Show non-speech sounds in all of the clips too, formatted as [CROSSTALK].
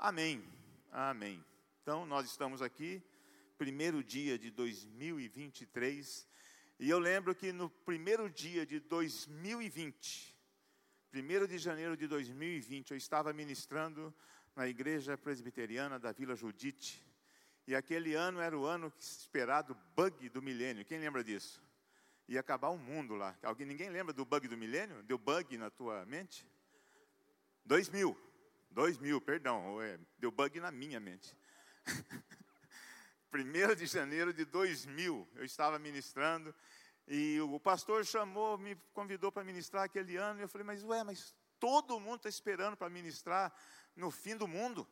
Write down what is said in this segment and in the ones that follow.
Amém. Amém. Então, nós estamos aqui, primeiro dia de 2023, e eu lembro que no primeiro dia de 2020, primeiro de janeiro de 2020, eu estava ministrando na igreja presbiteriana da Vila Judite, e aquele ano era o ano esperado bug do milênio. Quem lembra disso? Ia acabar o mundo lá. Alguém, ninguém lembra do bug do milênio? Deu bug na tua mente? 2000. 2000, perdão, é, deu bug na minha mente. [LAUGHS] 1 de janeiro de 2000, eu estava ministrando e o pastor chamou, me convidou para ministrar aquele ano. E eu falei, mas ué, mas todo mundo está esperando para ministrar no fim do mundo.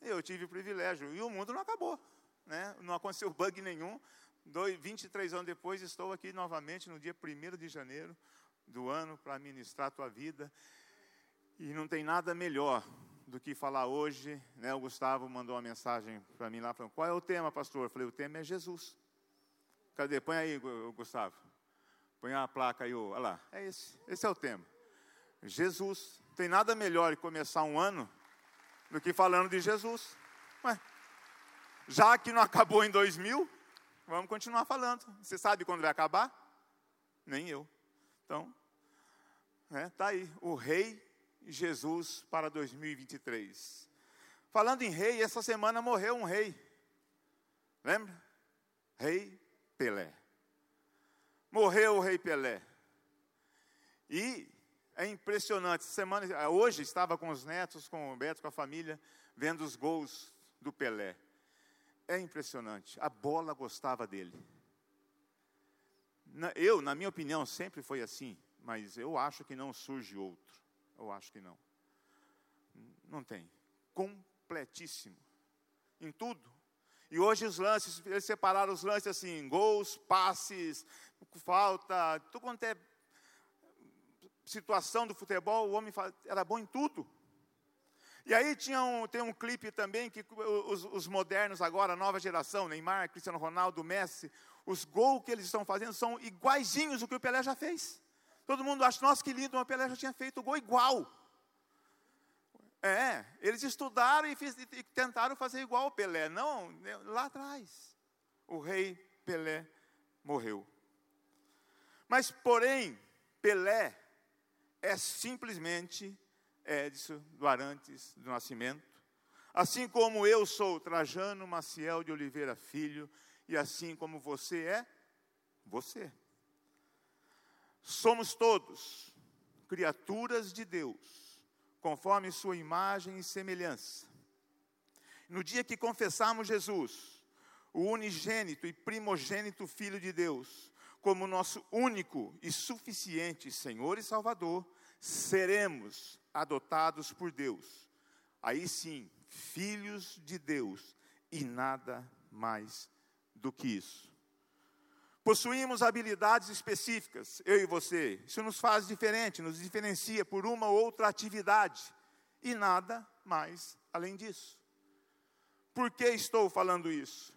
Eu tive o privilégio e o mundo não acabou, né? não aconteceu bug nenhum. Dois, 23 anos depois, estou aqui novamente no dia 1 de janeiro do ano para ministrar a tua vida. E não tem nada melhor do que falar hoje, né? O Gustavo mandou uma mensagem para mim lá, falando, qual é o tema, pastor? Eu falei, o tema é Jesus. Cadê? Põe aí, Gustavo. Põe a placa aí, olha lá. É esse, esse é o tema. Jesus. Não tem nada melhor de começar um ano do que falando de Jesus. Ué, já que não acabou em 2000, vamos continuar falando. Você sabe quando vai acabar? Nem eu. Então, né, tá aí, o rei Jesus para 2023. Falando em rei, essa semana morreu um rei. Lembra? Rei Pelé. Morreu o rei Pelé. E é impressionante. Semana, hoje estava com os netos, com o Beto, com a família, vendo os gols do Pelé. É impressionante. A bola gostava dele. Eu, na minha opinião, sempre foi assim, mas eu acho que não surge outro. Eu acho que não. Não tem. Completíssimo. Em tudo. E hoje os lances, eles separaram os lances assim, gols, passes, falta, tudo quanto é situação do futebol, o homem era bom em tudo. E aí tinha um, tem um clipe também que os, os, modernos agora, nova geração, Neymar, Cristiano Ronaldo, Messi, os gols que eles estão fazendo são iguaizinhos o que o Pelé já fez. Todo mundo acha, nossa, que lindo, o Pelé já tinha feito gol igual. É, eles estudaram e, fiz, e tentaram fazer igual o Pelé. Não, lá atrás, o rei Pelé morreu. Mas, porém, Pelé é simplesmente Edson do Arantes do Nascimento. Assim como eu sou Trajano Maciel de Oliveira Filho, e assim como você é, você. Somos todos criaturas de Deus, conforme Sua imagem e semelhança. No dia que confessarmos Jesus, o unigênito e primogênito Filho de Deus, como nosso único e suficiente Senhor e Salvador, seremos adotados por Deus. Aí sim, filhos de Deus e nada mais do que isso. Possuímos habilidades específicas, eu e você. Isso nos faz diferente, nos diferencia por uma ou outra atividade. E nada mais além disso. Por que estou falando isso?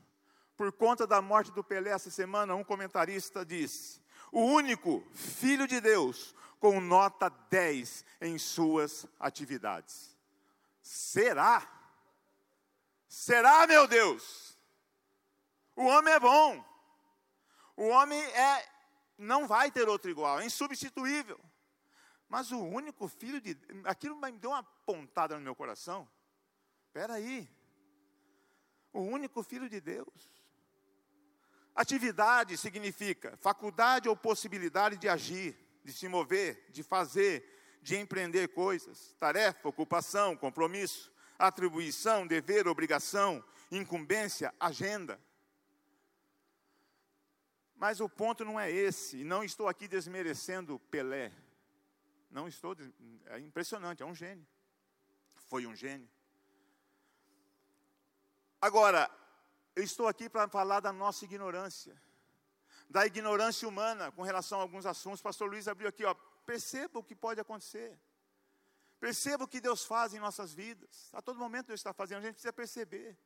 Por conta da morte do Pelé essa semana, um comentarista disse: o único filho de Deus com nota 10 em suas atividades. Será? Será, meu Deus? O homem é bom. O homem é, não vai ter outro igual, é insubstituível. Mas o único filho de aquilo me deu uma pontada no meu coração. Espera aí. O único filho de Deus. Atividade significa faculdade ou possibilidade de agir, de se mover, de fazer, de empreender coisas. Tarefa, ocupação, compromisso, atribuição, dever, obrigação, incumbência, agenda. Mas o ponto não é esse, não estou aqui desmerecendo Pelé. Não estou, é impressionante, é um gênio. Foi um gênio. Agora, eu estou aqui para falar da nossa ignorância, da ignorância humana com relação a alguns assuntos. Pastor Luiz abriu aqui, ó, perceba o que pode acontecer. Perceba o que Deus faz em nossas vidas. A todo momento Deus está fazendo, a gente precisa perceber.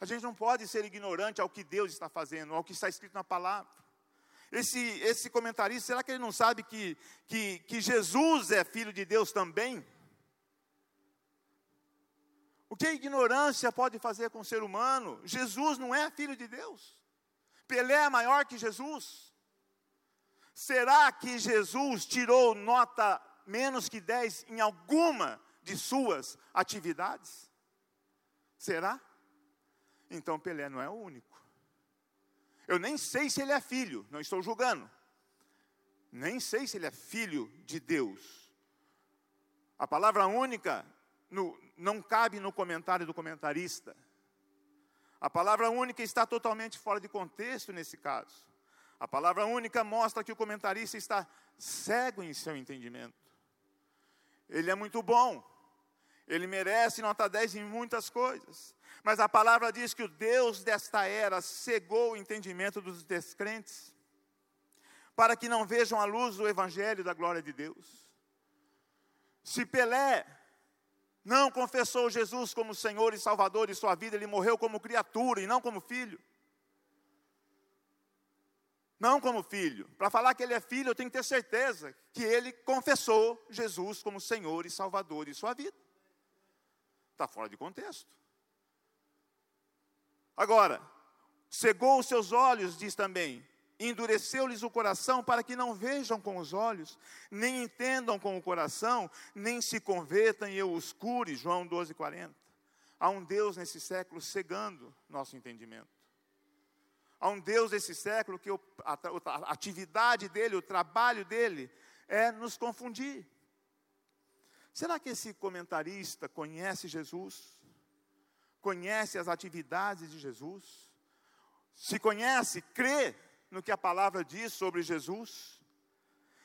A gente não pode ser ignorante ao que Deus está fazendo, ao que está escrito na palavra. Esse, esse comentarista, será que ele não sabe que, que, que Jesus é filho de Deus também? O que a ignorância pode fazer com o ser humano? Jesus não é filho de Deus. Pelé é maior que Jesus. Será que Jesus tirou nota menos que 10 em alguma de suas atividades? Será? Então Pelé não é o único. Eu nem sei se ele é filho, não estou julgando. Nem sei se ele é filho de Deus. A palavra única no, não cabe no comentário do comentarista. A palavra única está totalmente fora de contexto nesse caso. A palavra única mostra que o comentarista está cego em seu entendimento. Ele é muito bom, ele merece nota 10 em muitas coisas, mas a palavra diz que o Deus desta era cegou o entendimento dos descrentes, para que não vejam a luz do Evangelho da glória de Deus. Se Pelé não confessou Jesus como Senhor e Salvador de sua vida, ele morreu como criatura e não como filho. Não como filho. Para falar que ele é filho, eu tenho que ter certeza que ele confessou Jesus como Senhor e Salvador de sua vida. Está fora de contexto. Agora, cegou os seus olhos, diz também, endureceu-lhes o coração para que não vejam com os olhos, nem entendam com o coração, nem se convertam e eu os cure. João 12, 40. Há um Deus nesse século cegando nosso entendimento. Há um Deus desse século que a atividade dele, o trabalho dele, é nos confundir. Será que esse comentarista conhece Jesus? Conhece as atividades de Jesus? Se conhece, crê no que a palavra diz sobre Jesus.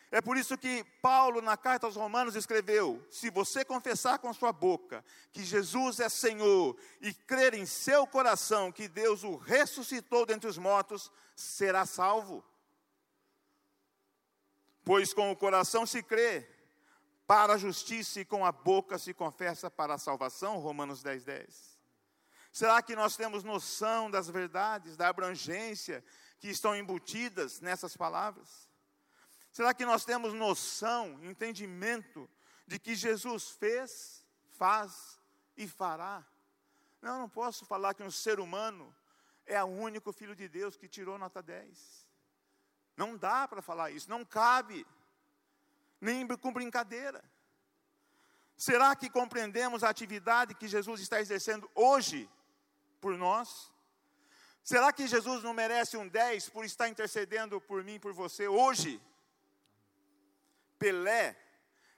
É por isso que Paulo, na carta aos Romanos, escreveu: Se você confessar com sua boca que Jesus é Senhor e crer em seu coração que Deus o ressuscitou dentre os mortos, será salvo. Pois com o coração se crê para a justiça e com a boca se confessa para a salvação. Romanos 10, 10. Será que nós temos noção das verdades, da abrangência que estão embutidas nessas palavras? Será que nós temos noção, entendimento de que Jesus fez, faz e fará? Não, não posso falar que um ser humano é o único filho de Deus que tirou nota 10. Não dá para falar isso, não cabe, nem com brincadeira. Será que compreendemos a atividade que Jesus está exercendo hoje por nós? Será que Jesus não merece um 10 por estar intercedendo por mim, por você hoje? Pelé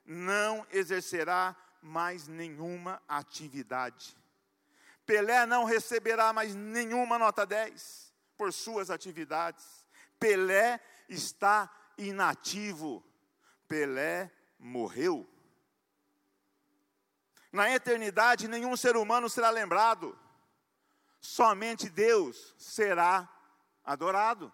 não exercerá mais nenhuma atividade. Pelé não receberá mais nenhuma nota 10 por suas atividades. Pelé está inativo. Pelé morreu. Na eternidade, nenhum ser humano será lembrado somente Deus será adorado.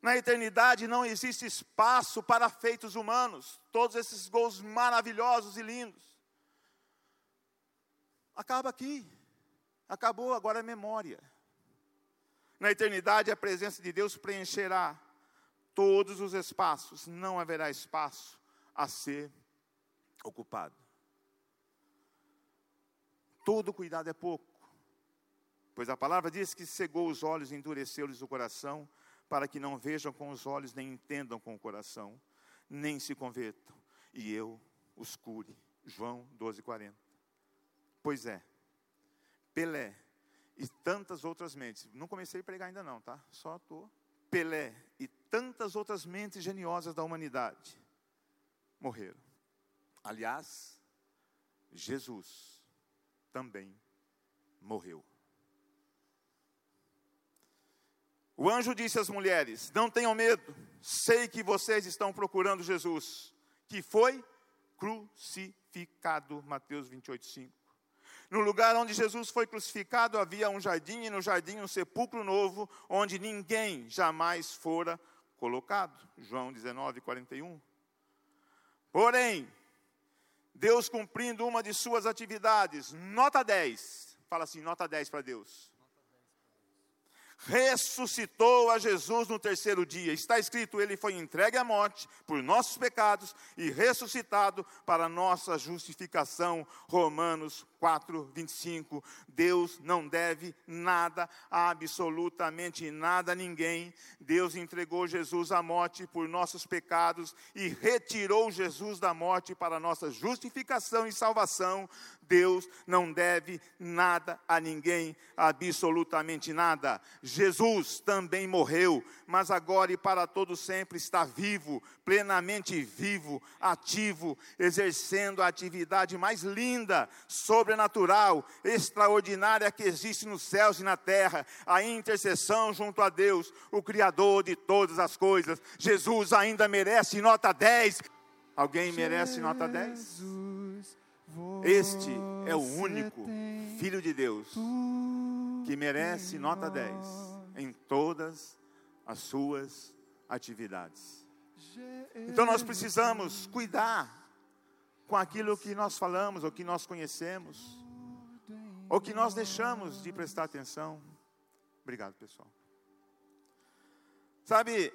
Na eternidade não existe espaço para feitos humanos, todos esses gols maravilhosos e lindos. Acaba aqui, acabou, agora é memória. Na eternidade a presença de Deus preencherá todos os espaços, não haverá espaço a ser ocupado. Todo cuidado é pouco. Pois a palavra diz que cegou os olhos e endureceu-lhes o coração, para que não vejam com os olhos, nem entendam com o coração, nem se convertam, e eu os cure. João 12, 40. Pois é, Pelé e tantas outras mentes, não comecei a pregar ainda não, tá? Só estou. Pelé tantas outras mentes geniosas da humanidade morreram. Aliás, Jesus também morreu. O anjo disse às mulheres: Não tenham medo, sei que vocês estão procurando Jesus, que foi crucificado. Mateus 28, 5. No lugar onde Jesus foi crucificado havia um jardim, e no jardim um sepulcro novo, onde ninguém jamais fora colocado. João 19, 41. Porém, Deus cumprindo uma de suas atividades, nota 10, fala assim, nota 10 para Deus ressuscitou a Jesus no terceiro dia. Está escrito: ele foi entregue à morte por nossos pecados e ressuscitado para nossa justificação. Romanos 4, 25. Deus não deve nada, absolutamente nada a ninguém. Deus entregou Jesus à morte por nossos pecados e retirou Jesus da morte para nossa justificação e salvação. Deus não deve nada a ninguém, absolutamente nada. Jesus também morreu, mas agora e para todo sempre está vivo, plenamente vivo, ativo, exercendo a atividade mais linda, sobrenatural, extraordinária que existe nos céus e na terra, a intercessão junto a Deus, o criador de todas as coisas. Jesus ainda merece nota 10. Alguém merece nota 10? Este é o único Filho de Deus que merece nota 10 em todas as suas atividades. Então nós precisamos cuidar com aquilo que nós falamos, ou que nós conhecemos, ou que nós deixamos de prestar atenção. Obrigado, pessoal. Sabe,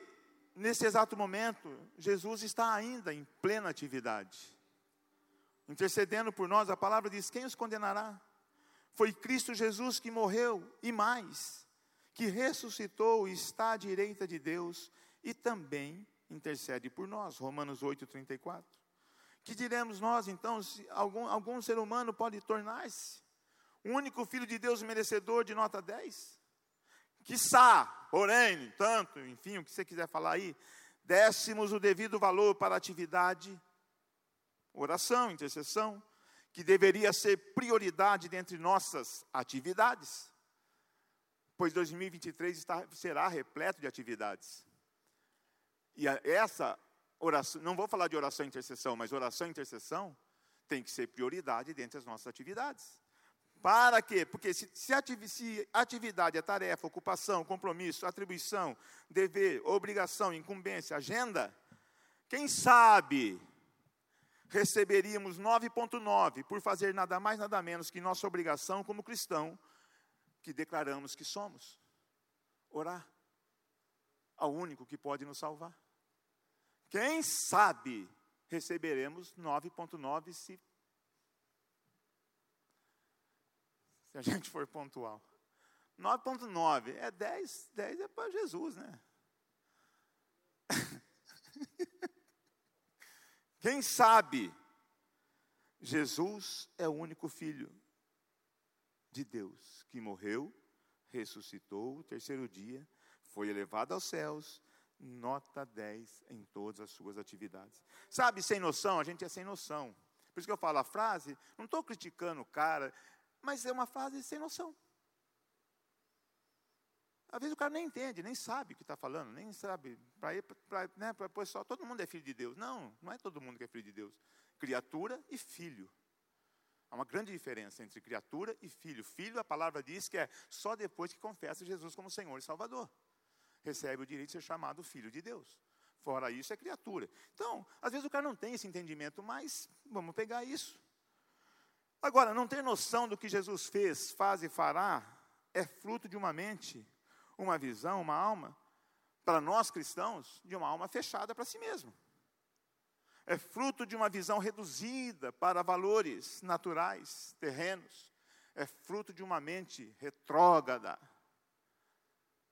nesse exato momento, Jesus está ainda em plena atividade intercedendo por nós, a palavra diz: quem os condenará? Foi Cristo Jesus que morreu e mais, que ressuscitou e está à direita de Deus e também intercede por nós. Romanos 8, 34. Que diremos nós então, se algum, algum ser humano pode tornar-se o único filho de Deus merecedor de nota 10? Quiçá, porém, tanto, enfim, o que você quiser falar aí, dessemos o devido valor para a atividade oração, intercessão, que deveria ser prioridade dentre nossas atividades, pois 2023 está, será repleto de atividades. E a, essa oração, não vou falar de oração e intercessão, mas oração e intercessão tem que ser prioridade dentre as nossas atividades. Para quê? Porque se, se, se atividade é tarefa, ocupação, compromisso, atribuição, dever, obrigação, incumbência, agenda, quem sabe receberíamos 9,9 por fazer nada mais, nada menos que nossa obrigação como cristão, que declaramos que somos: orar ao único que pode nos salvar. Quem sabe receberemos 9,9 se, se a [LAUGHS] gente for pontual. 9,9 é 10, 10 é para Jesus, né? [LAUGHS] Quem sabe? Jesus é o único filho de Deus que morreu, ressuscitou o terceiro dia, foi elevado aos céus, nota 10 em todas as suas atividades. Sabe, sem noção, a gente é sem noção. Por isso que eu falo a frase, não estou criticando o cara, mas é uma frase sem noção. Às vezes o cara nem entende, nem sabe o que está falando, nem sabe. Para né, o pessoal, todo mundo é filho de Deus. Não, não é todo mundo que é filho de Deus. Criatura e filho. Há uma grande diferença entre criatura e filho. Filho, a palavra diz que é só depois que confessa Jesus como Senhor e Salvador. Recebe o direito de ser chamado filho de Deus. Fora isso, é criatura. Então, às vezes o cara não tem esse entendimento, mas vamos pegar isso. Agora, não ter noção do que Jesus fez, faz e fará é fruto de uma mente uma visão, uma alma, para nós cristãos, de uma alma fechada para si mesmo. É fruto de uma visão reduzida para valores naturais, terrenos. É fruto de uma mente retrógrada.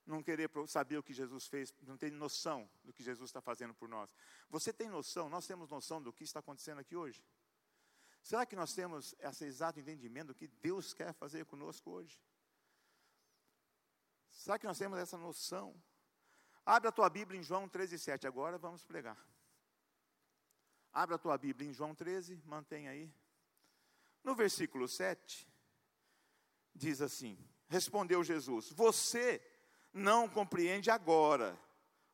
Não querer saber o que Jesus fez, não ter noção do que Jesus está fazendo por nós. Você tem noção, nós temos noção do que está acontecendo aqui hoje? Será que nós temos esse exato entendimento do que Deus quer fazer conosco hoje? Será que nós temos essa noção? Abre a tua Bíblia em João 13, 7. Agora vamos pregar. Abre a tua Bíblia em João 13, mantém aí. No versículo 7, diz assim: Respondeu Jesus: Você não compreende agora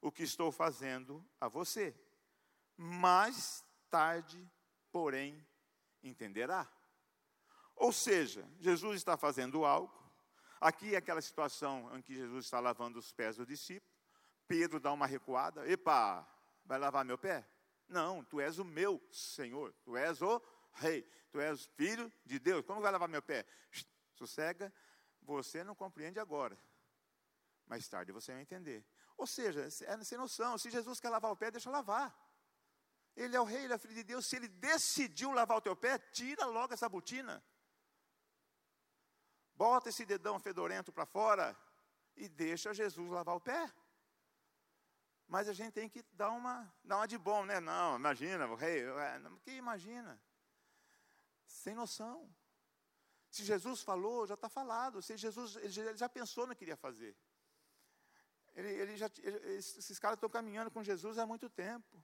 o que estou fazendo a você, mais tarde, porém, entenderá. Ou seja, Jesus está fazendo algo Aqui é aquela situação em que Jesus está lavando os pés do discípulo. Pedro dá uma recuada. Epa, vai lavar meu pé? Não, tu és o meu Senhor. Tu és o rei. Tu és filho de Deus. Como vai lavar meu pé? Sossega. Você não compreende agora. Mais tarde você vai entender. Ou seja, é sem noção. Se Jesus quer lavar o pé, deixa lavar. Ele é o rei, ele é filho de Deus. Se ele decidiu lavar o teu pé, tira logo essa botina. bota esse dedão fedorento para fora e deixa Jesus lavar o pé. Mas a gente tem que dar uma, dar uma de bom, né? Não, imagina, o rei, é, que imagina? Sem noção. Se Jesus falou, já está falado. Se Jesus ele já, pensou no que iria fazer. Ele, ele já, ele, esses caras estão caminhando com Jesus há muito tempo.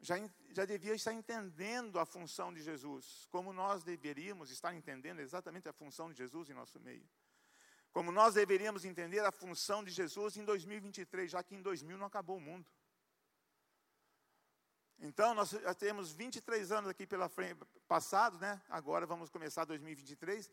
Já, já devia estar entendendo a função de Jesus, como nós deveríamos estar entendendo exatamente a função de Jesus em nosso meio. Como nós deveríamos entender a função de Jesus em 2023, já que em 2000 não acabou o mundo. Então, nós já temos 23 anos aqui pela frente, passados, né? Agora vamos começar 2023.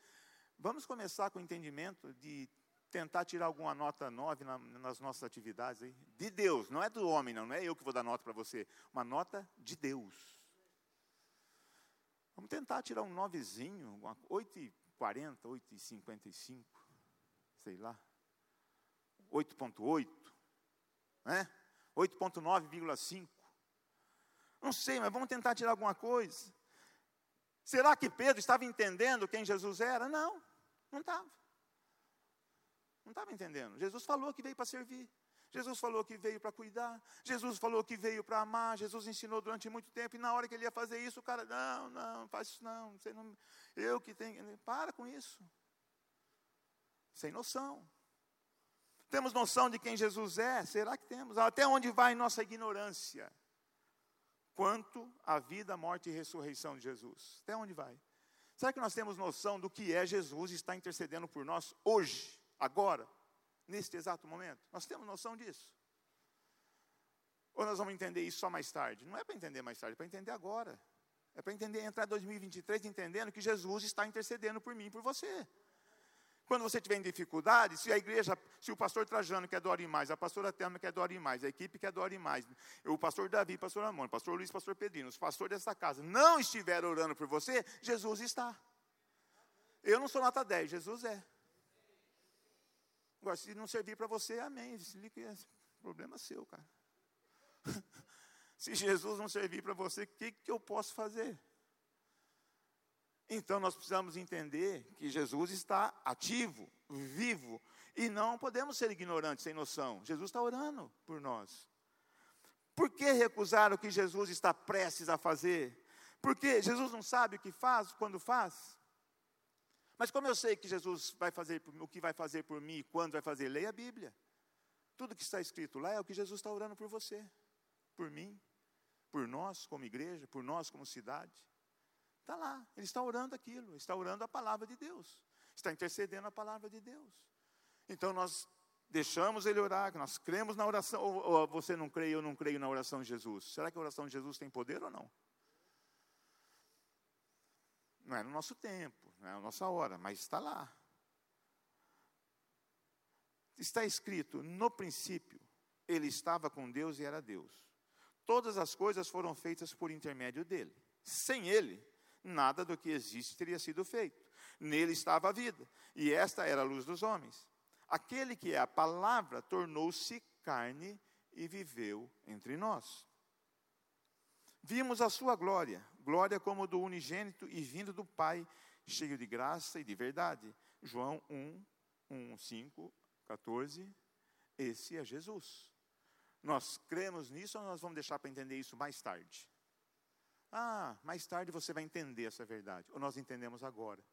Vamos começar com o entendimento de tentar tirar alguma nota 9 na, nas nossas atividades aí. De Deus, não é do homem, não, não é eu que vou dar nota para você. Uma nota de Deus. Vamos tentar tirar um novezinho, 8,40, 8,55, sei lá. 8,8, né? 8,9,5. Não sei, mas vamos tentar tirar alguma coisa. Será que Pedro estava entendendo quem Jesus era? Não, não estava. Não estava entendendo. Jesus falou que veio para servir. Jesus falou que veio para cuidar. Jesus falou que veio para amar. Jesus ensinou durante muito tempo. E na hora que ele ia fazer isso, o cara, não, não, faz isso não. Você não eu que tenho. Para com isso. Sem noção. Temos noção de quem Jesus é? Será que temos? Até onde vai nossa ignorância? quanto à vida, morte e ressurreição de Jesus. Até onde vai? Será que nós temos noção do que é Jesus e está intercedendo por nós hoje, agora, neste exato momento? Nós temos noção disso? Ou nós vamos entender isso só mais tarde? Não é para entender mais tarde, é para entender agora. É para entender, entrar em 2023 entendendo que Jesus está intercedendo por mim e por você. Quando você tiver em dificuldade, se a igreja, se o pastor Trajano quer doar mais, a pastora Thelma quer doar mais, a equipe quer doar mais, o pastor Davi, o pastor Amor, o pastor Luiz, o pastor Pedrino, os pastores dessa casa não estiver orando por você, Jesus está. Eu não sou nota 10, Jesus é. Agora, se não servir para você, amém. Problema seu, cara. [LAUGHS] se Jesus não servir para você, o que, que eu posso fazer? Então nós precisamos entender que Jesus está ativo, vivo, e não podemos ser ignorantes, sem noção. Jesus está orando por nós. Por que recusar o que Jesus está prestes a fazer? Porque Jesus não sabe o que faz quando faz. Mas como eu sei que Jesus vai fazer o que vai fazer por mim, quando vai fazer, leia a Bíblia. Tudo que está escrito lá é o que Jesus está orando por você, por mim, por nós como igreja, por nós como cidade. Está lá, ele está orando aquilo, está orando a palavra de Deus, está intercedendo a palavra de Deus. Então nós deixamos ele orar, nós cremos na oração, ou, ou você não crê, eu não creio na oração de Jesus. Será que a oração de Jesus tem poder ou não? Não é no nosso tempo, não é na nossa hora, mas está lá. Está escrito, no princípio, ele estava com Deus e era Deus. Todas as coisas foram feitas por intermédio dele. Sem ele, nada do que existe teria sido feito. Nele estava a vida, e esta era a luz dos homens. Aquele que é a palavra tornou-se carne e viveu entre nós. Vimos a sua glória, glória como do unigênito e vindo do Pai, cheio de graça e de verdade. João 1, 1, 5, 14. Esse é Jesus. Nós cremos nisso ou nós vamos deixar para entender isso mais tarde? Ah, mais tarde você vai entender essa verdade. Ou nós entendemos agora.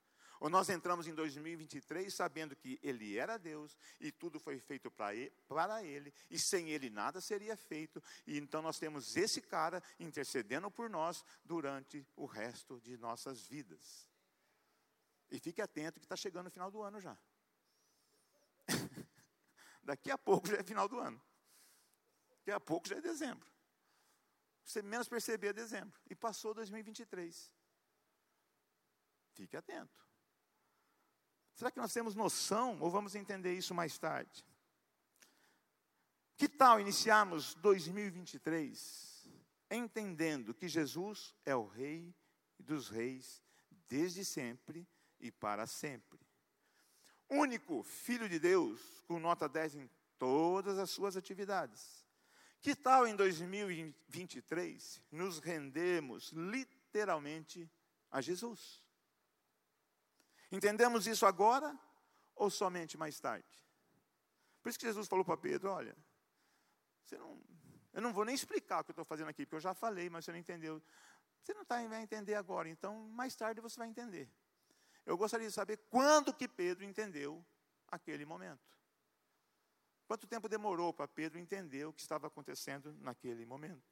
Ou nós entramos em 2023 sabendo que Ele era Deus e tudo foi feito para ele, e sem Ele nada seria feito, e então nós temos esse cara intercedendo por nós durante o resto de nossas vidas. E fique atento que está chegando o final do ano já. [LAUGHS] Daqui a pouco já é final do ano. Daqui a pouco já é dezembro. Você menos perceber é dezembro. E passou 2023. Fique atento. Será que nós temos noção ou vamos entender isso mais tarde? Que tal iniciarmos 2023 entendendo que Jesus é o Rei dos Reis desde sempre e para sempre? Único Filho de Deus, com nota 10 em todas as suas atividades que tal em 2023 nos rendemos literalmente a Jesus? Entendemos isso agora ou somente mais tarde? Por isso que Jesus falou para Pedro: olha, não, eu não vou nem explicar o que eu estou fazendo aqui, porque eu já falei, mas você não entendeu. Você não tá, vai entender agora, então mais tarde você vai entender. Eu gostaria de saber quando que Pedro entendeu aquele momento. Quanto tempo demorou para Pedro entender o que estava acontecendo naquele momento?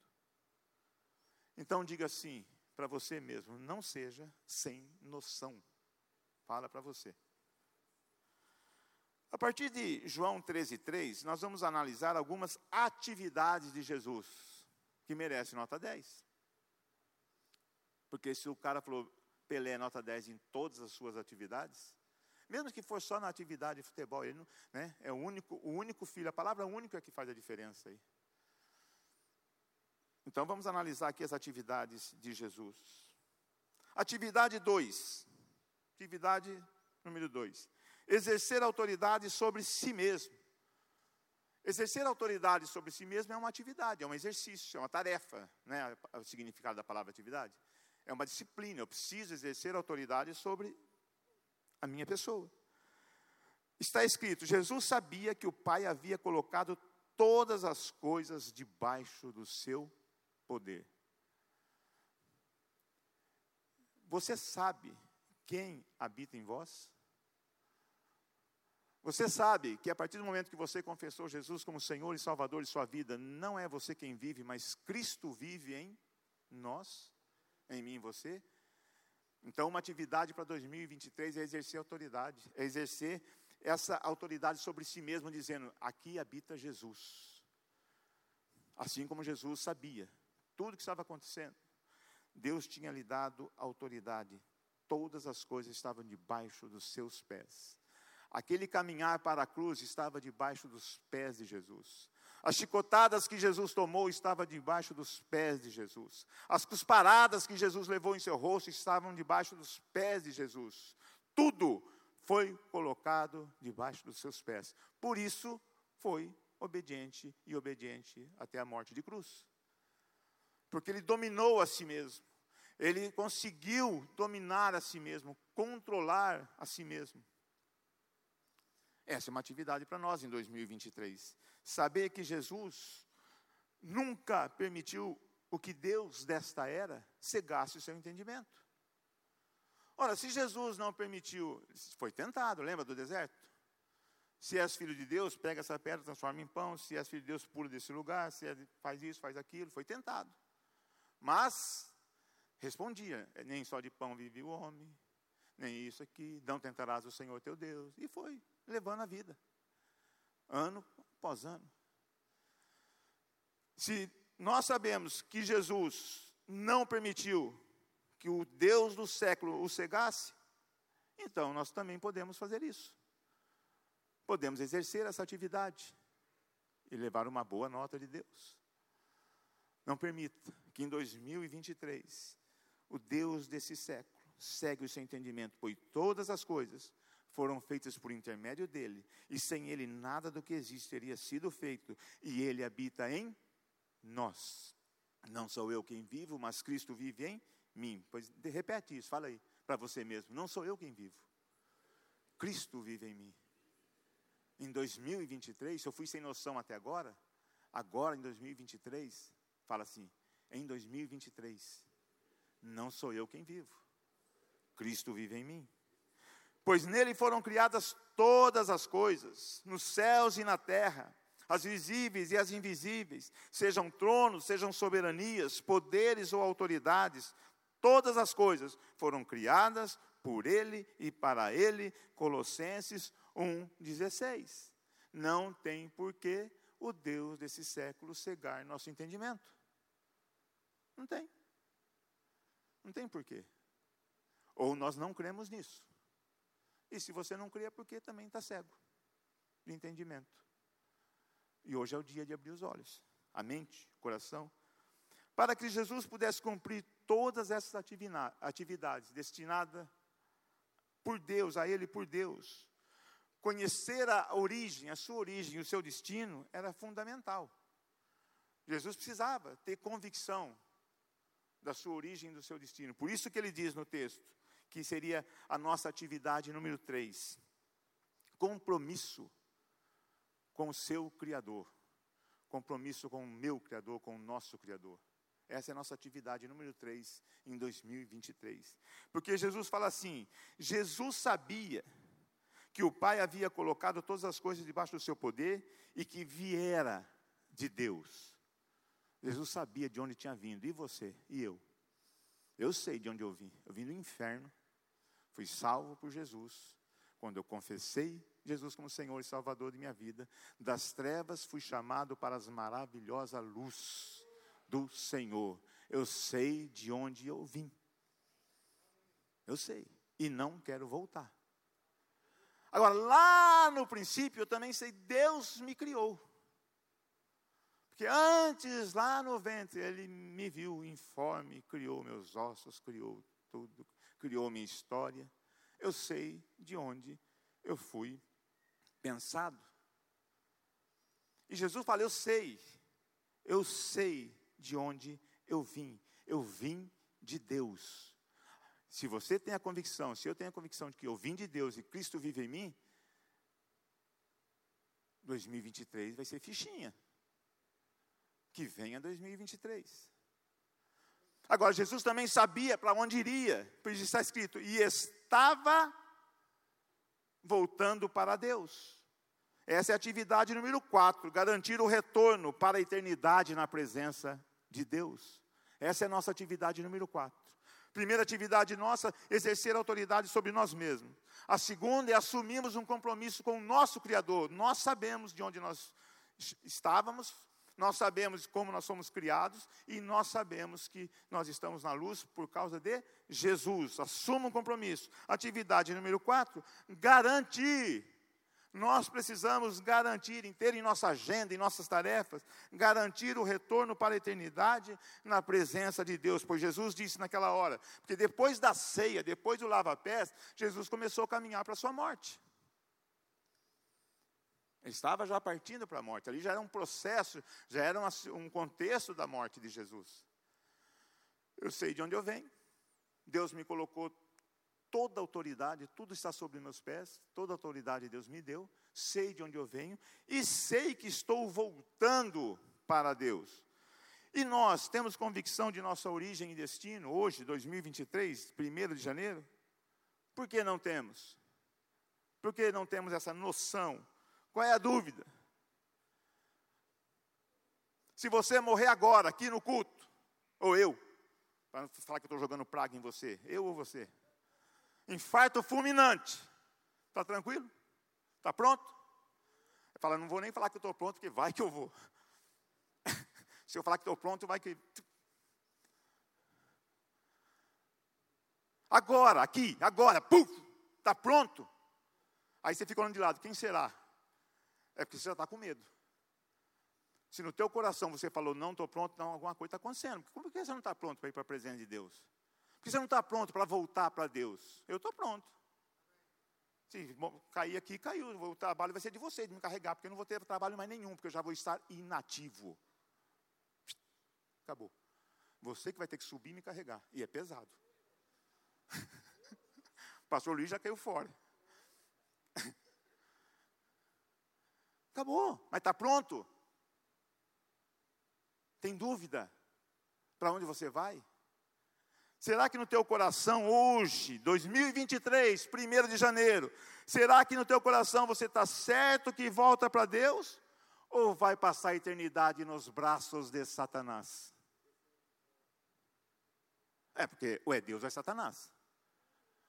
Então diga assim para você mesmo: não seja sem noção. Fala para você. A partir de João 13,3, nós vamos analisar algumas atividades de Jesus que merecem nota 10. Porque se o cara falou Pelé nota 10 em todas as suas atividades, mesmo que for só na atividade de futebol, ele não, né, é o único, o único filho, a palavra único é que faz a diferença aí. Então vamos analisar aqui as atividades de Jesus. Atividade 2. Atividade número 2 exercer autoridade sobre si mesmo. Exercer autoridade sobre si mesmo é uma atividade, é um exercício, é uma tarefa, né? o significado da palavra atividade. É uma disciplina, eu preciso exercer autoridade sobre a minha pessoa. Está escrito: Jesus sabia que o Pai havia colocado todas as coisas debaixo do seu poder. Você sabe quem habita em vós? Você sabe que a partir do momento que você confessou Jesus como Senhor e Salvador de sua vida, não é você quem vive, mas Cristo vive em nós, em mim e você. Então, uma atividade para 2023 é exercer autoridade, é exercer essa autoridade sobre si mesmo, dizendo: aqui habita Jesus. Assim como Jesus sabia tudo o que estava acontecendo, Deus tinha lhe dado autoridade, todas as coisas estavam debaixo dos seus pés. Aquele caminhar para a cruz estava debaixo dos pés de Jesus. As chicotadas que Jesus tomou estavam debaixo dos pés de Jesus. As cusparadas que Jesus levou em seu rosto estavam debaixo dos pés de Jesus. Tudo foi colocado debaixo dos seus pés. Por isso foi obediente e obediente até a morte de cruz. Porque ele dominou a si mesmo. Ele conseguiu dominar a si mesmo, controlar a si mesmo. Essa é uma atividade para nós em 2023. Saber que Jesus nunca permitiu o que Deus desta era cegasse o seu entendimento. Ora, se Jesus não permitiu, foi tentado, lembra do deserto? Se és filho de Deus, pega essa pedra, transforma em pão. Se és filho de Deus, pula desse lugar. Se é, faz isso, faz aquilo. Foi tentado. Mas respondia: nem só de pão vive o homem, nem isso aqui. Não tentarás o Senhor teu Deus. E foi levando a vida, ano após ano. Se nós sabemos que Jesus não permitiu que o Deus do século o cegasse, então nós também podemos fazer isso. Podemos exercer essa atividade e levar uma boa nota de Deus. Não permita que em 2023 o Deus desse século segue o seu entendimento, pois todas as coisas foram feitas por intermédio dele, e sem ele nada do que existe teria sido feito, e ele habita em nós. Não sou eu quem vivo, mas Cristo vive em mim. Pois repete isso, fala aí para você mesmo. Não sou eu quem vivo. Cristo vive em mim. Em 2023, se eu fui sem noção até agora, agora em 2023, fala assim: em 2023, não sou eu quem vivo. Cristo vive em mim pois nele foram criadas todas as coisas, nos céus e na terra, as visíveis e as invisíveis, sejam tronos, sejam soberanias, poderes ou autoridades, todas as coisas foram criadas por ele e para ele. Colossenses 1:16. Não tem porquê o Deus desse século cegar nosso entendimento. Não tem. Não tem porquê. Ou nós não cremos nisso. E se você não crê, é porque também está cego de entendimento. E hoje é o dia de abrir os olhos, a mente, o coração, para que Jesus pudesse cumprir todas essas atividades destinadas por Deus, a Ele por Deus. Conhecer a origem, a sua origem, o seu destino era fundamental. Jesus precisava ter convicção da sua origem e do seu destino. Por isso que ele diz no texto: que seria a nossa atividade número três: compromisso com o seu Criador, compromisso com o meu Criador, com o nosso Criador. Essa é a nossa atividade número 3 em 2023. Porque Jesus fala assim: Jesus sabia que o Pai havia colocado todas as coisas debaixo do seu poder e que viera de Deus. Jesus sabia de onde tinha vindo, e você, e eu. Eu sei de onde eu vim. Eu vim do inferno, fui salvo por Jesus. Quando eu confessei Jesus como Senhor e Salvador de minha vida, das trevas fui chamado para as maravilhosa luz do Senhor. Eu sei de onde eu vim. Eu sei. E não quero voltar. Agora, lá no princípio, eu também sei, Deus me criou. Porque antes, lá no ventre, Ele me viu informe, criou meus ossos, criou tudo, criou minha história. Eu sei de onde eu fui pensado. E Jesus fala: Eu sei, eu sei de onde eu vim. Eu vim de Deus. Se você tem a convicção, se eu tenho a convicção de que eu vim de Deus e Cristo vive em mim, 2023 vai ser fichinha. Que venha 2023. Agora, Jesus também sabia para onde iria, por isso está escrito, e estava voltando para Deus. Essa é a atividade número 4, garantir o retorno para a eternidade na presença de Deus. Essa é a nossa atividade número 4. Primeira atividade nossa, exercer autoridade sobre nós mesmos. A segunda é assumirmos um compromisso com o nosso Criador. Nós sabemos de onde nós estávamos, nós sabemos como nós somos criados e nós sabemos que nós estamos na luz por causa de Jesus. Assuma um compromisso. Atividade número 4, garantir nós precisamos garantir, ter em nossa agenda, em nossas tarefas, garantir o retorno para a eternidade na presença de Deus. Pois Jesus disse naquela hora, porque depois da ceia, depois do lava-pés, Jesus começou a caminhar para a sua morte. Ele estava já partindo para a morte, ali já era um processo, já era um contexto da morte de Jesus. Eu sei de onde eu venho, Deus me colocou toda autoridade, tudo está sobre meus pés, toda autoridade Deus me deu, sei de onde eu venho e sei que estou voltando para Deus. E nós temos convicção de nossa origem e destino hoje, 2023, 1 de janeiro? Por que não temos? Por que não temos essa noção? Qual é a dúvida? Se você morrer agora, aqui no culto, ou eu, para não falar que eu estou jogando praga em você, eu ou você, infarto fulminante. Está tranquilo? Está pronto? Fala, não vou nem falar que estou pronto, porque vai que eu vou. [LAUGHS] Se eu falar que estou pronto, vai que. Agora, aqui, agora, puf, está pronto. Aí você fica olhando de lado, quem será? É porque você já está com medo. Se no teu coração você falou, não estou pronto, não, alguma coisa está acontecendo. Por que você não está pronto para ir para a presença de Deus? Porque você não está pronto para voltar para Deus. Eu estou pronto. Se cair aqui, caiu. O trabalho vai ser de vocês, de me carregar, porque eu não vou ter trabalho mais nenhum, porque eu já vou estar inativo. Acabou. Você que vai ter que subir e me carregar. E é pesado. o [LAUGHS] pastor Luiz já caiu fora. Acabou. Mas está pronto? Tem dúvida? Para onde você vai? Será que no teu coração hoje, 2023, 1 de janeiro, será que no teu coração você está certo que volta para Deus? Ou vai passar a eternidade nos braços de Satanás? É porque ou é Deus ou é Satanás.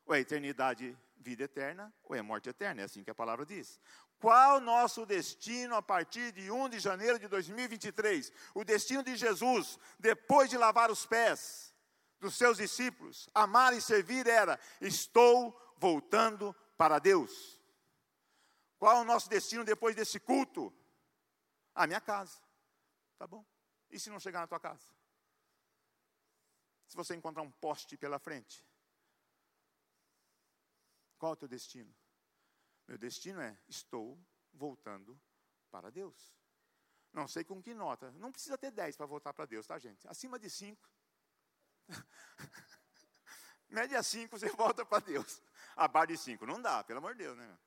Ou é eternidade, vida eterna, ou é morte eterna, é assim que a palavra diz. Qual o nosso destino a partir de 1 de janeiro de 2023? O destino de Jesus, depois de lavar os pés dos seus discípulos, amar e servir era: estou voltando para Deus. Qual o nosso destino depois desse culto? A minha casa. Tá bom. E se não chegar na tua casa? Se você encontrar um poste pela frente? Qual é o teu destino? Meu destino é: estou voltando para Deus. Não sei com que nota. Não precisa ter 10 para voltar para Deus, tá, gente? Acima de 5. [LAUGHS] Média 5, você volta para Deus. Abaixo de 5, não dá, pelo amor de Deus, né?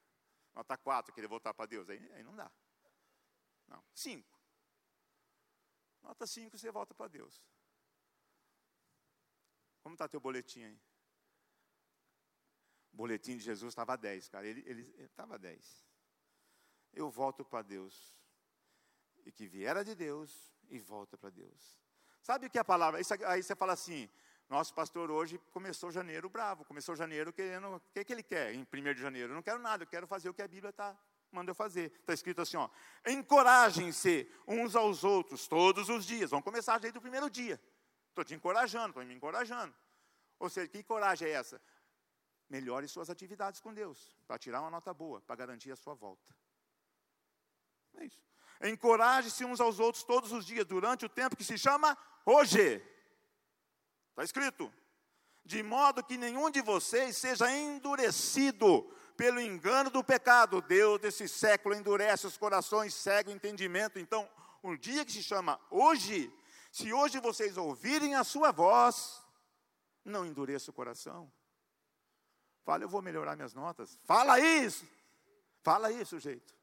Nota 4, querer voltar para Deus, aí, aí não dá. Não, 5. Nota 5, você volta para Deus. Como está teu boletim aí? Boletim de Jesus estava 10, cara. Ele estava 10. Eu volto para Deus. E que viera de Deus e volta para Deus. Sabe o que é a palavra? Aí você fala assim: nosso pastor hoje começou janeiro bravo, começou janeiro querendo. O que, que ele quer em 1 de janeiro? Eu não quero nada, eu quero fazer o que a Bíblia está manda eu fazer. Está escrito assim: ó, encorajem-se uns aos outros todos os dias. Vamos começar desde o primeiro dia. Estou te encorajando, estou me encorajando. Ou seja, que coragem é essa? Melhore suas atividades com Deus, para tirar uma nota boa, para garantir a sua volta. É isso. Encoraje-se uns aos outros todos os dias, durante o tempo que se chama hoje. Está escrito. De modo que nenhum de vocês seja endurecido pelo engano do pecado. Deus desse século endurece os corações, cega o entendimento. Então, um dia que se chama hoje, se hoje vocês ouvirem a sua voz, não endureça o coração. Fala, eu vou melhorar minhas notas. Fala isso. Fala aí, sujeito.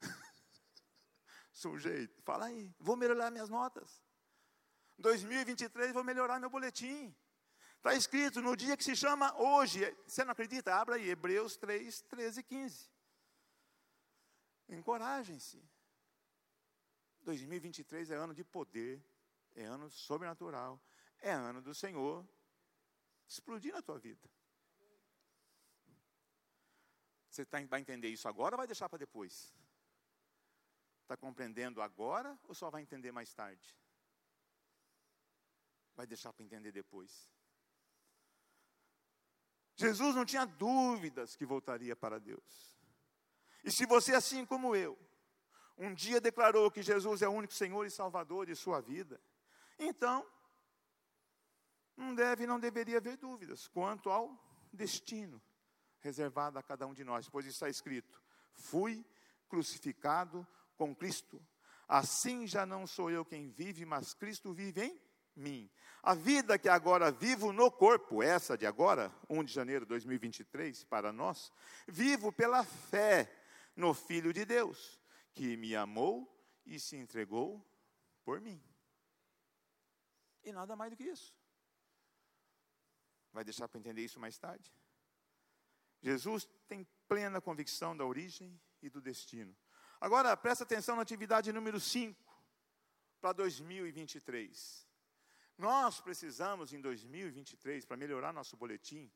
[LAUGHS] sujeito, fala aí. Vou melhorar minhas notas. 2023 vou melhorar meu boletim. Está escrito no dia que se chama hoje. Você não acredita? Abra aí, Hebreus 3, 13 e 15. Encorajem-se. 2023 é ano de poder, é ano sobrenatural, é ano do Senhor explodir na tua vida. Você tá, vai entender isso agora ou vai deixar para depois? Está compreendendo agora ou só vai entender mais tarde? Vai deixar para entender depois. Jesus não tinha dúvidas que voltaria para Deus. E se você, assim como eu, um dia declarou que Jesus é o único Senhor e Salvador de sua vida, então, não deve não deveria haver dúvidas quanto ao destino reservado a cada um de nós, pois está escrito: Fui crucificado com Cristo. Assim já não sou eu quem vive, mas Cristo vive em mim. A vida que agora vivo no corpo, essa de agora, 1 de janeiro de 2023, para nós, vivo pela fé no Filho de Deus, que me amou e se entregou por mim. E nada mais do que isso. Vai deixar para entender isso mais tarde? Jesus tem plena convicção da origem e do destino. Agora, presta atenção na atividade número 5 para 2023. Nós precisamos, em 2023, para melhorar nosso boletim,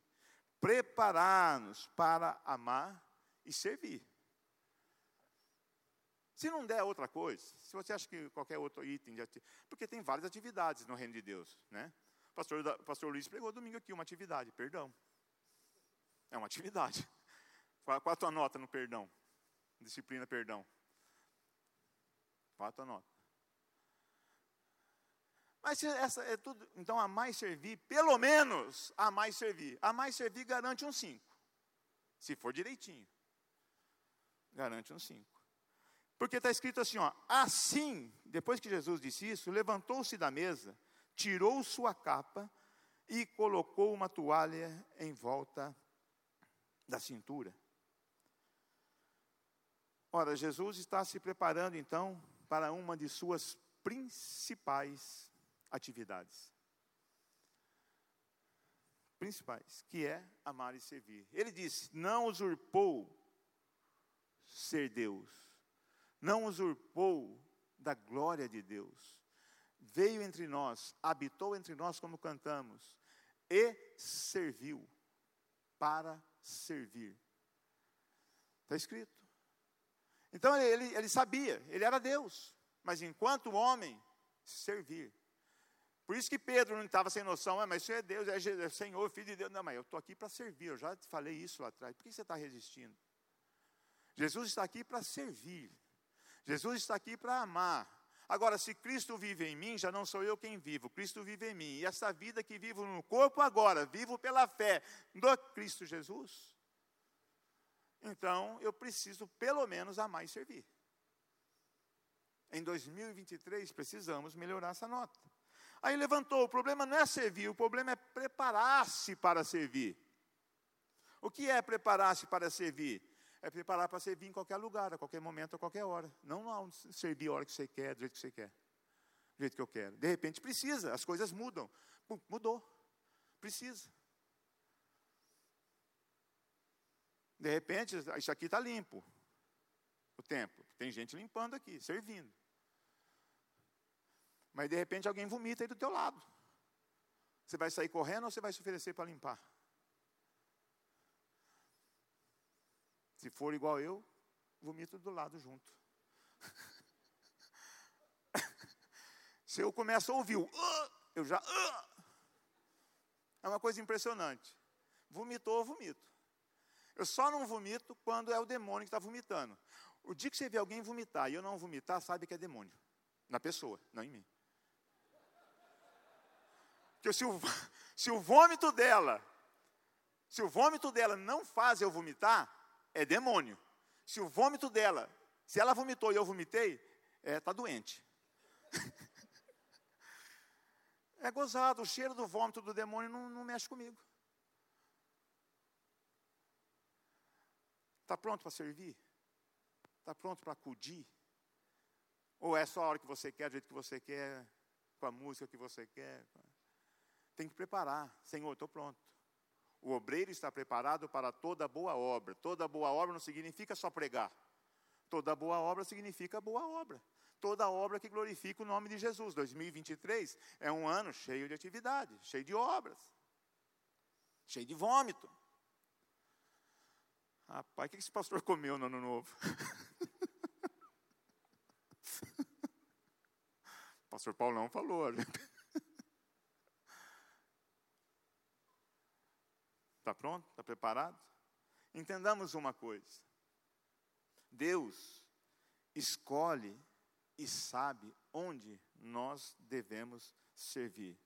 preparar-nos para amar e servir. Se não der outra coisa, se você acha que qualquer outro item, de porque tem várias atividades no reino de Deus, né? O pastor, pastor Luiz pregou domingo aqui uma atividade, perdão. É uma atividade. Qual, a tua nota no perdão? Disciplina perdão. Qual a tua nota? Mas essa é tudo. Então, a mais servir, pelo menos a mais servir. A mais servir garante um 5. Se for direitinho. Garante um 5. Porque está escrito assim, ó, assim, depois que Jesus disse isso, levantou-se da mesa, tirou sua capa e colocou uma toalha em volta da cintura. Ora, Jesus está se preparando então para uma de suas principais atividades. Principais, que é amar e servir. Ele disse: não usurpou ser Deus, não usurpou da glória de Deus, veio entre nós, habitou entre nós, como cantamos, e serviu para servir. Está escrito. Então ele, ele sabia, ele era Deus, mas enquanto homem, servir. Por isso que Pedro não estava sem noção, ah, mas isso é Deus, é Senhor, Filho de Deus. Não, mas eu estou aqui para servir, eu já te falei isso lá atrás. Por que você está resistindo? Jesus está aqui para servir. Jesus está aqui para amar. Agora, se Cristo vive em mim, já não sou eu quem vivo, Cristo vive em mim. E essa vida que vivo no corpo agora, vivo pela fé do Cristo Jesus. Então, eu preciso pelo menos amar e servir. Em 2023, precisamos melhorar essa nota. Aí levantou, o problema não é servir, o problema é preparar-se para servir. O que é preparar-se para servir? É preparar para servir em qualquer lugar, a qualquer momento, a qualquer hora. Não, servir a hora que você quer, do jeito que você quer. Do jeito que eu quero. De repente precisa, as coisas mudam. Pum, mudou. Precisa. De repente, isso aqui está limpo. O tempo. Tem gente limpando aqui, servindo. Mas de repente alguém vomita aí do teu lado. Você vai sair correndo ou você vai se oferecer para limpar? Se for igual eu, vomito do lado junto. se eu começo a ouvir o eu já é uma coisa impressionante. Vomitou, eu vomito. Eu só não vomito quando é o demônio que está vomitando. O dia que você vê alguém vomitar e eu não vomitar, sabe que é demônio. Na pessoa, não em mim. Porque se o, [LAUGHS] se o vômito dela, se o vômito dela não faz eu vomitar, é demônio. Se o vômito dela, se ela vomitou e eu vomitei, é, tá doente. [LAUGHS] é gozado, o cheiro do vômito do demônio não, não mexe comigo. Está pronto para servir? Está pronto para acudir? Ou é só a hora que você quer, do jeito que você quer, com a música que você quer? Tem que preparar. Senhor, estou pronto. O obreiro está preparado para toda boa obra. Toda boa obra não significa só pregar. Toda boa obra significa boa obra. Toda obra que glorifica o nome de Jesus. 2023 é um ano cheio de atividade, cheio de obras, cheio de vômito. Rapaz, o que esse pastor comeu no ano novo? [LAUGHS] pastor Paulão falou. Está pronto? Está preparado? Entendamos uma coisa: Deus escolhe e sabe onde nós devemos servir.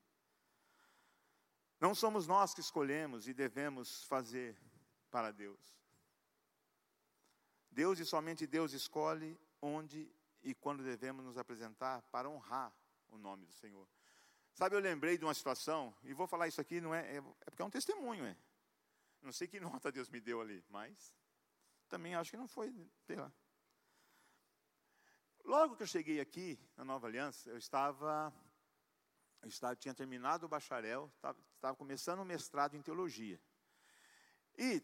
Não somos nós que escolhemos e devemos fazer para Deus. Deus e somente Deus escolhe onde e quando devemos nos apresentar para honrar o nome do Senhor. Sabe, eu lembrei de uma situação, e vou falar isso aqui, não é, é, é porque é um testemunho, é. Não sei que nota Deus me deu ali, mas também acho que não foi, sei lá. Logo que eu cheguei aqui na Nova Aliança, eu estava, eu estava tinha terminado o bacharel, estava, estava começando o mestrado em teologia. E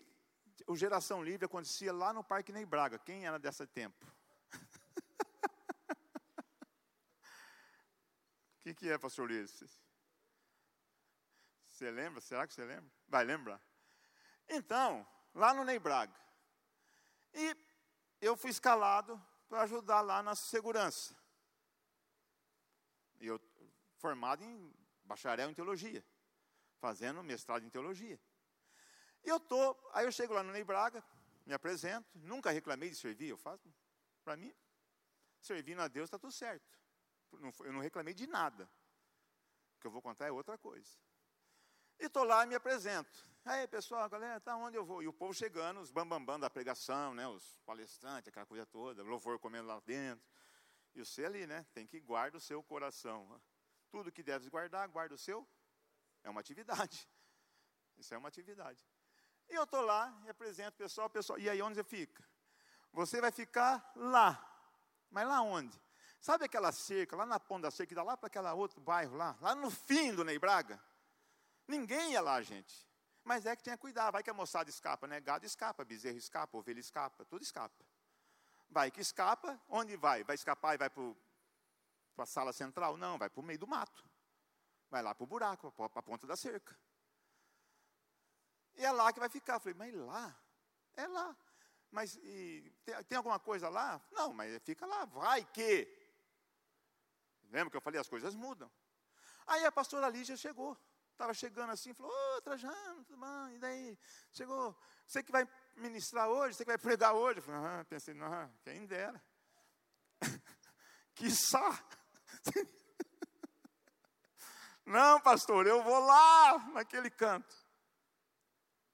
o Geração Livre acontecia lá no Parque Ney Braga. Quem era desse tempo? O [LAUGHS] que, que é, pastor Luiz? Você lembra? Será que você lembra? Vai lembrar. Então, lá no Ney Braga. E eu fui escalado para ajudar lá na segurança. Eu formado em bacharel em teologia, fazendo mestrado em teologia. E eu tô, aí eu chego lá no Ney Braga, me apresento, nunca reclamei de servir, eu faço, para mim, servindo a Deus está tudo certo. Eu não reclamei de nada. O que eu vou contar é outra coisa. E estou lá e me apresento. Aí, pessoal, galera, tá onde eu vou? E o povo chegando, os bambambam bam, bam da pregação, né? Os palestrantes, aquela coisa toda, louvor comendo lá dentro. E você ali, né? Tem que guardar o seu coração. Tudo que deves guardar, guarda o seu. É uma atividade. [LAUGHS] Isso é uma atividade. E eu estou lá apresento o pessoal, pessoal. E aí onde você fica? Você vai ficar lá. Mas lá onde? Sabe aquela cerca, lá na ponta da cerca, que dá lá para aquele outro bairro lá, lá no fim do Ney Braga? Ninguém ia lá, gente. Mas é que tinha que cuidar, vai que a moçada escapa, né? Gado escapa, bezerro escapa, ovelha escapa, tudo escapa. Vai que escapa, onde vai? Vai escapar e vai para a sala central? Não, vai para o meio do mato. Vai lá para o buraco, para a ponta da cerca. E é lá que vai ficar. Eu falei, mas lá? É lá. Mas e, tem, tem, alguma coisa lá? Não, mas fica lá, vai que. Lembra que eu falei, as coisas mudam. Aí a pastora Lígia chegou. Estava chegando assim, falou, ô, oh, Trajano, tudo bom? E daí? Chegou, você que vai ministrar hoje, você que vai pregar hoje? Eu falei, ah, pensei, não, quem dera. [LAUGHS] que só. [LAUGHS] não, pastor, eu vou lá, naquele canto.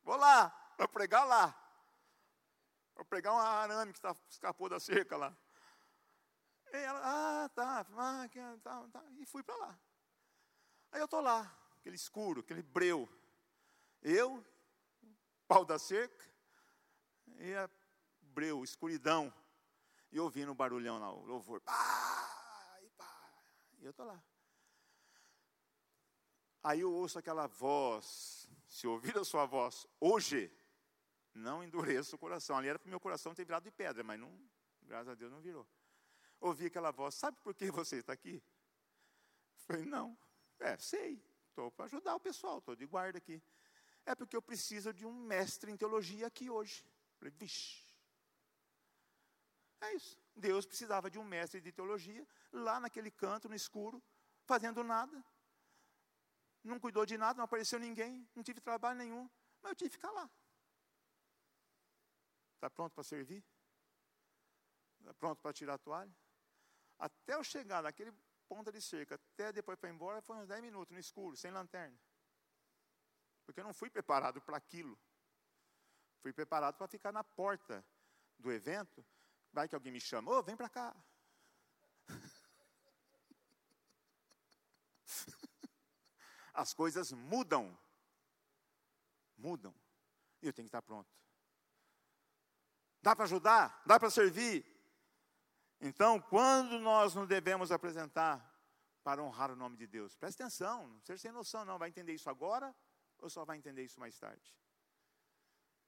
Vou lá, para pregar lá. Vou pregar um arame que tá, escapou da cerca lá. E ela, ah, tá, ah, tá, tá. e fui para lá. Aí eu estou lá, aquele escuro, aquele breu. Eu, pau da cerca, e a breu, escuridão. E ouvindo o barulhão lá, o louvor. Pá, e, pá, e eu estou lá. Aí eu ouço aquela voz, se ouvir a sua voz, hoje, não endureça o coração. Ali era para o meu coração ter virado de pedra, mas não, graças a Deus não virou. Ouvi aquela voz, sabe por que você está aqui? Falei, não. É, sei, estou para ajudar o pessoal, estou de guarda aqui. É porque eu preciso de um mestre em teologia aqui hoje. Falei, vixe. É isso. Deus precisava de um mestre de teologia, lá naquele canto, no escuro, fazendo nada. Não cuidou de nada, não apareceu ninguém, não tive trabalho nenhum, mas eu tive que ficar lá. Está pronto para servir? Está pronto para tirar a toalha? Até eu chegar naquele ponta de cerca, até depois para ir embora, foi uns 10 minutos no escuro, sem lanterna. Porque eu não fui preparado para aquilo. Fui preparado para ficar na porta do evento. Vai que alguém me chama, ô, oh, vem para cá. [LAUGHS] As coisas mudam. Mudam. E eu tenho que estar pronto. Dá para ajudar? Dá para servir? Então, quando nós nos devemos apresentar para honrar o nome de Deus? Presta atenção, não seja sem noção, não. Vai entender isso agora ou só vai entender isso mais tarde?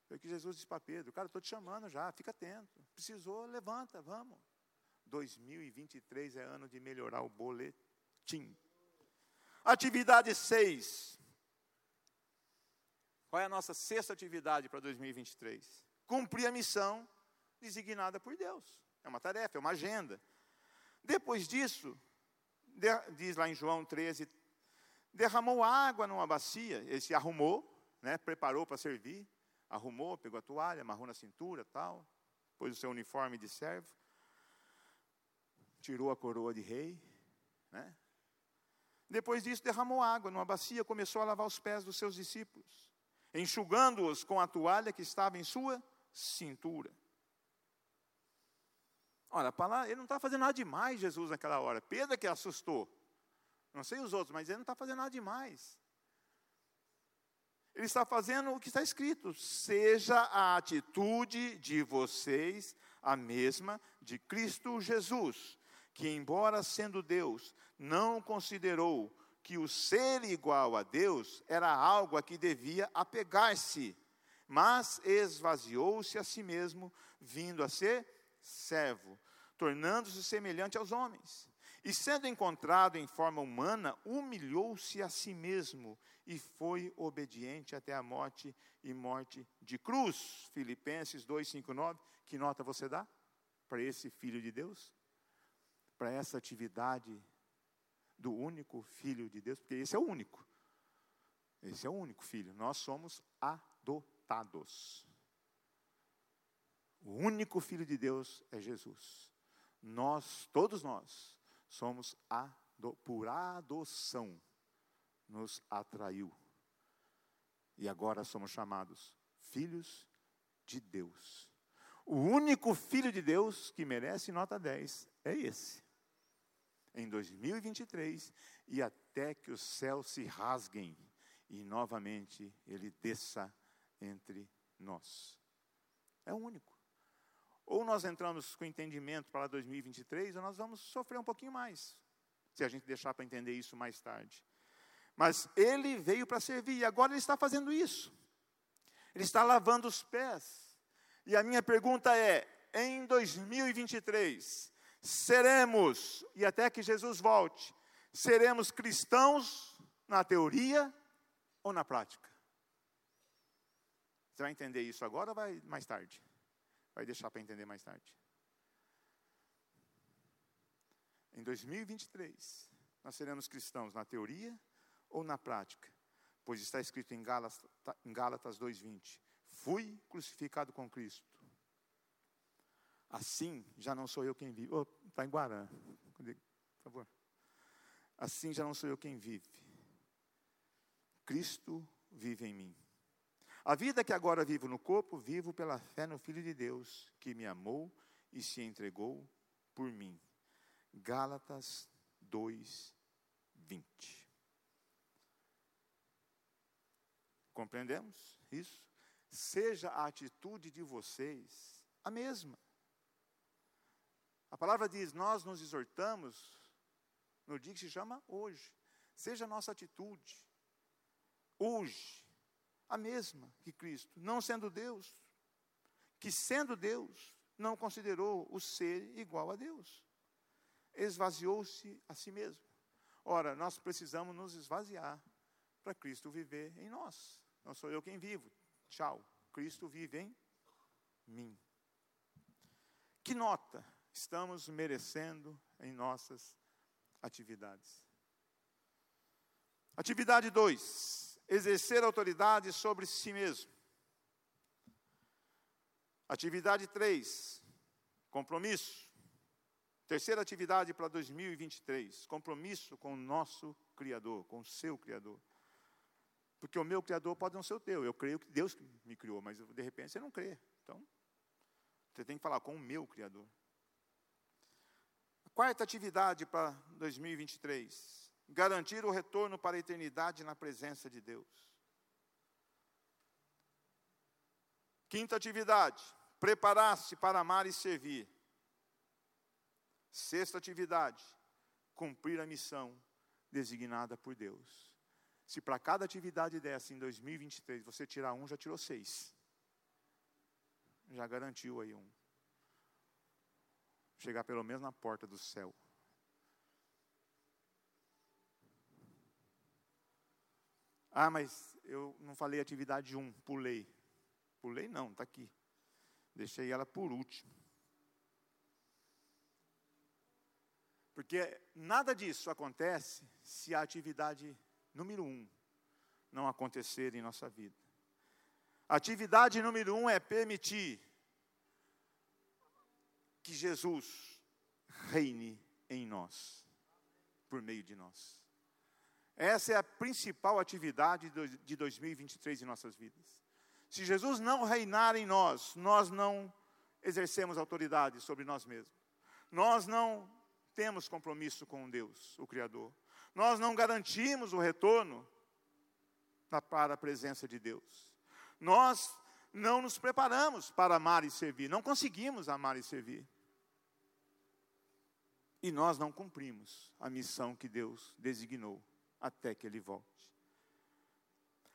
Foi o que Jesus disse para Pedro: Cara, estou te chamando já, fica atento. Precisou, levanta, vamos. 2023 é ano de melhorar o boletim. Atividade 6. Qual é a nossa sexta atividade para 2023? Cumprir a missão designada por Deus. É uma tarefa, é uma agenda. Depois disso, diz lá em João 13, derramou água numa bacia, ele se arrumou, né, preparou para servir, arrumou, pegou a toalha, amarrou na cintura, tal, pôs o seu uniforme de servo, tirou a coroa de rei, né? Depois disso, derramou água numa bacia, começou a lavar os pés dos seus discípulos, enxugando-os com a toalha que estava em sua cintura. Olha, ele não está fazendo nada demais, Jesus, naquela hora. Pedro que assustou. Não sei os outros, mas ele não está fazendo nada demais. Ele está fazendo o que está escrito: seja a atitude de vocês a mesma de Cristo Jesus, que, embora sendo Deus, não considerou que o ser igual a Deus era algo a que devia apegar-se, mas esvaziou-se a si mesmo, vindo a ser servo, tornando-se semelhante aos homens. E sendo encontrado em forma humana, humilhou-se a si mesmo e foi obediente até a morte e morte de cruz. Filipenses 2, 5, 9. Que nota você dá para esse filho de Deus? Para essa atividade do único filho de Deus? Porque esse é o único. Esse é o único filho. Nós somos adotados. O único Filho de Deus é Jesus. Nós, todos nós, somos ado, por adoção, nos atraiu. E agora somos chamados filhos de Deus. O único filho de Deus que merece nota 10 é esse. Em 2023, e até que os céus se rasguem e novamente ele desça entre nós. É o único. Ou nós entramos com entendimento para 2023, ou nós vamos sofrer um pouquinho mais, se a gente deixar para entender isso mais tarde. Mas ele veio para servir, e agora ele está fazendo isso. Ele está lavando os pés. E a minha pergunta é: em 2023, seremos, e até que Jesus volte, seremos cristãos na teoria ou na prática? Você vai entender isso agora ou vai mais tarde? Vai deixar para entender mais tarde. Em 2023, nós seremos cristãos na teoria ou na prática? Pois está escrito em Gálatas, em Gálatas 2,20: Fui crucificado com Cristo. Assim já não sou eu quem vive. Oh, está em Guarã. Por favor. Assim já não sou eu quem vive. Cristo vive em mim. A vida que agora vivo no corpo, vivo pela fé no Filho de Deus, que me amou e se entregou por mim. Gálatas 2, 20. Compreendemos isso? Seja a atitude de vocês a mesma. A palavra diz: Nós nos exortamos no dia que se chama hoje. Seja a nossa atitude, hoje, a mesma que Cristo, não sendo Deus, que sendo Deus, não considerou o ser igual a Deus. Esvaziou-se a si mesmo. Ora, nós precisamos nos esvaziar para Cristo viver em nós. Não sou eu quem vivo. Tchau. Cristo vive em mim. Que nota estamos merecendo em nossas atividades? Atividade 2: exercer autoridade sobre si mesmo. Atividade 3: compromisso. Terceira atividade para 2023: compromisso com o nosso Criador, com o seu Criador. Porque o meu Criador pode não ser o teu. Eu creio que Deus me criou, mas de repente você não crê. Então, você tem que falar com o meu Criador. A quarta atividade para 2023: garantir o retorno para a eternidade na presença de Deus. Quinta atividade: preparar-se para amar e servir. Sexta atividade: cumprir a missão designada por Deus. Se para cada atividade dessa em 2023 você tirar um, já tirou seis. Já garantiu aí um. Chegar pelo menos na porta do céu. Ah, mas eu não falei atividade 1, um, pulei. Pulei não, está aqui. Deixei ela por último. Porque nada disso acontece se a atividade número um, não acontecer em nossa vida. Atividade número um é permitir que Jesus reine em nós, por meio de nós. Essa é a principal atividade de 2023 em nossas vidas. Se Jesus não reinar em nós, nós não exercemos autoridade sobre nós mesmos. Nós não temos compromisso com Deus, o Criador nós não garantimos o retorno para a presença de Deus. Nós não nos preparamos para amar e servir, não conseguimos amar e servir. E nós não cumprimos a missão que Deus designou até que Ele volte.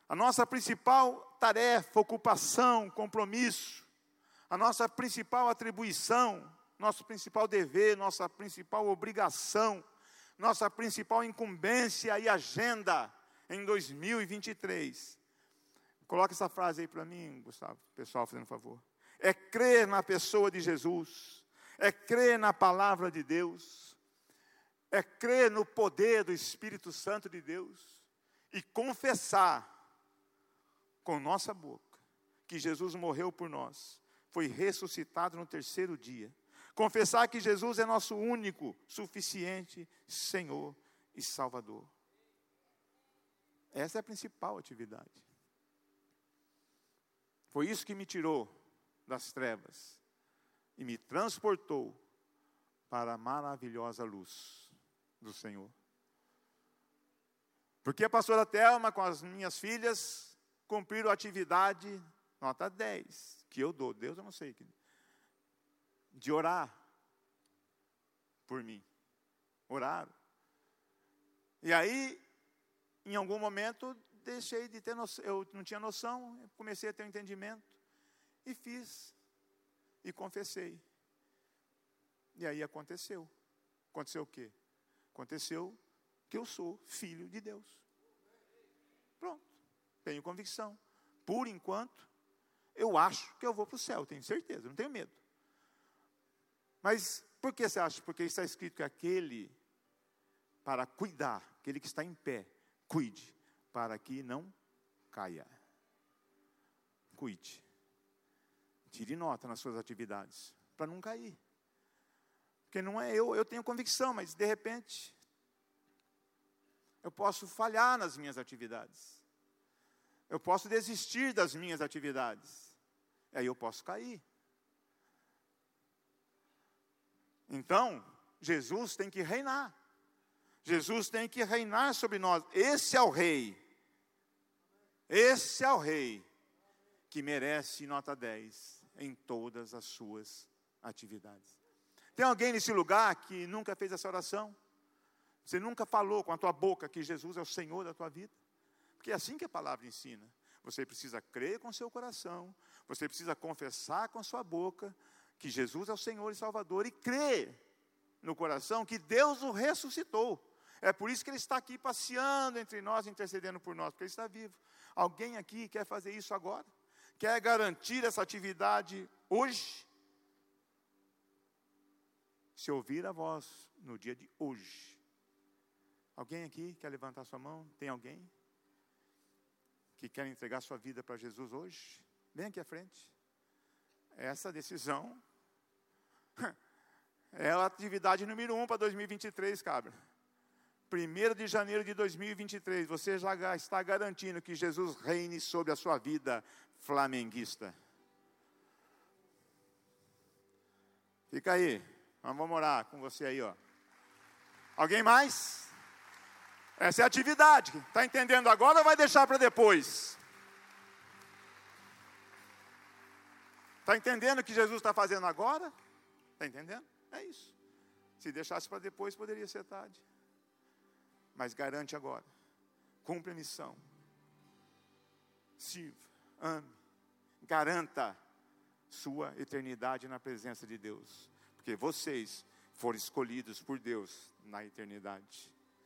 A nossa principal tarefa, ocupação, compromisso, a nossa principal atribuição, nosso principal dever, nossa principal obrigação nossa principal incumbência e agenda em 2023. Coloca essa frase aí para mim, Gustavo, pessoal, fazendo um favor. É crer na pessoa de Jesus, é crer na palavra de Deus, é crer no poder do Espírito Santo de Deus e confessar com nossa boca que Jesus morreu por nós, foi ressuscitado no terceiro dia Confessar que Jesus é nosso único, suficiente Senhor e Salvador. Essa é a principal atividade. Foi isso que me tirou das trevas e me transportou para a maravilhosa luz do Senhor. Porque a pastora Thelma, com as minhas filhas, cumpriram a atividade nota 10, que eu dou. Deus eu não sei de orar por mim. Oraram. E aí, em algum momento, deixei de ter noção, eu não tinha noção, comecei a ter um entendimento e fiz e confessei. E aí aconteceu. Aconteceu o quê? Aconteceu que eu sou filho de Deus. Pronto. Tenho convicção. Por enquanto, eu acho que eu vou para o céu, tenho certeza, não tenho medo. Mas por que você acha? Porque está escrito que aquele para cuidar, aquele que está em pé, cuide, para que não caia. Cuide. Tire nota nas suas atividades, para não cair. Porque não é eu, eu tenho convicção, mas de repente eu posso falhar nas minhas atividades. Eu posso desistir das minhas atividades. Aí eu posso cair. Então, Jesus tem que reinar. Jesus tem que reinar sobre nós. Esse é o rei. Esse é o rei que merece nota 10 em todas as suas atividades. Tem alguém nesse lugar que nunca fez essa oração? Você nunca falou com a tua boca que Jesus é o Senhor da tua vida? Porque é assim que a palavra ensina. Você precisa crer com seu coração, você precisa confessar com a sua boca que Jesus é o Senhor e Salvador e crer no coração que Deus o ressuscitou. É por isso que ele está aqui passeando entre nós, intercedendo por nós, porque ele está vivo. Alguém aqui quer fazer isso agora? Quer garantir essa atividade hoje? Se ouvir a voz no dia de hoje. Alguém aqui quer levantar sua mão? Tem alguém que quer entregar sua vida para Jesus hoje? Vem aqui à frente. Essa decisão [LAUGHS] é a atividade número um para 2023, cabra. 1 de janeiro de 2023, você já está garantindo que Jesus reine sobre a sua vida flamenguista. Fica aí, vamos orar com você aí, ó. Alguém mais? Essa é a atividade. Está entendendo agora ou vai deixar para depois? Está entendendo o que Jesus está fazendo agora? Está entendendo? É isso. Se deixasse para depois, poderia ser tarde. Mas garante agora. Cumpre a missão. Sirva, ame, garanta sua eternidade na presença de Deus. Porque vocês foram escolhidos por Deus na eternidade.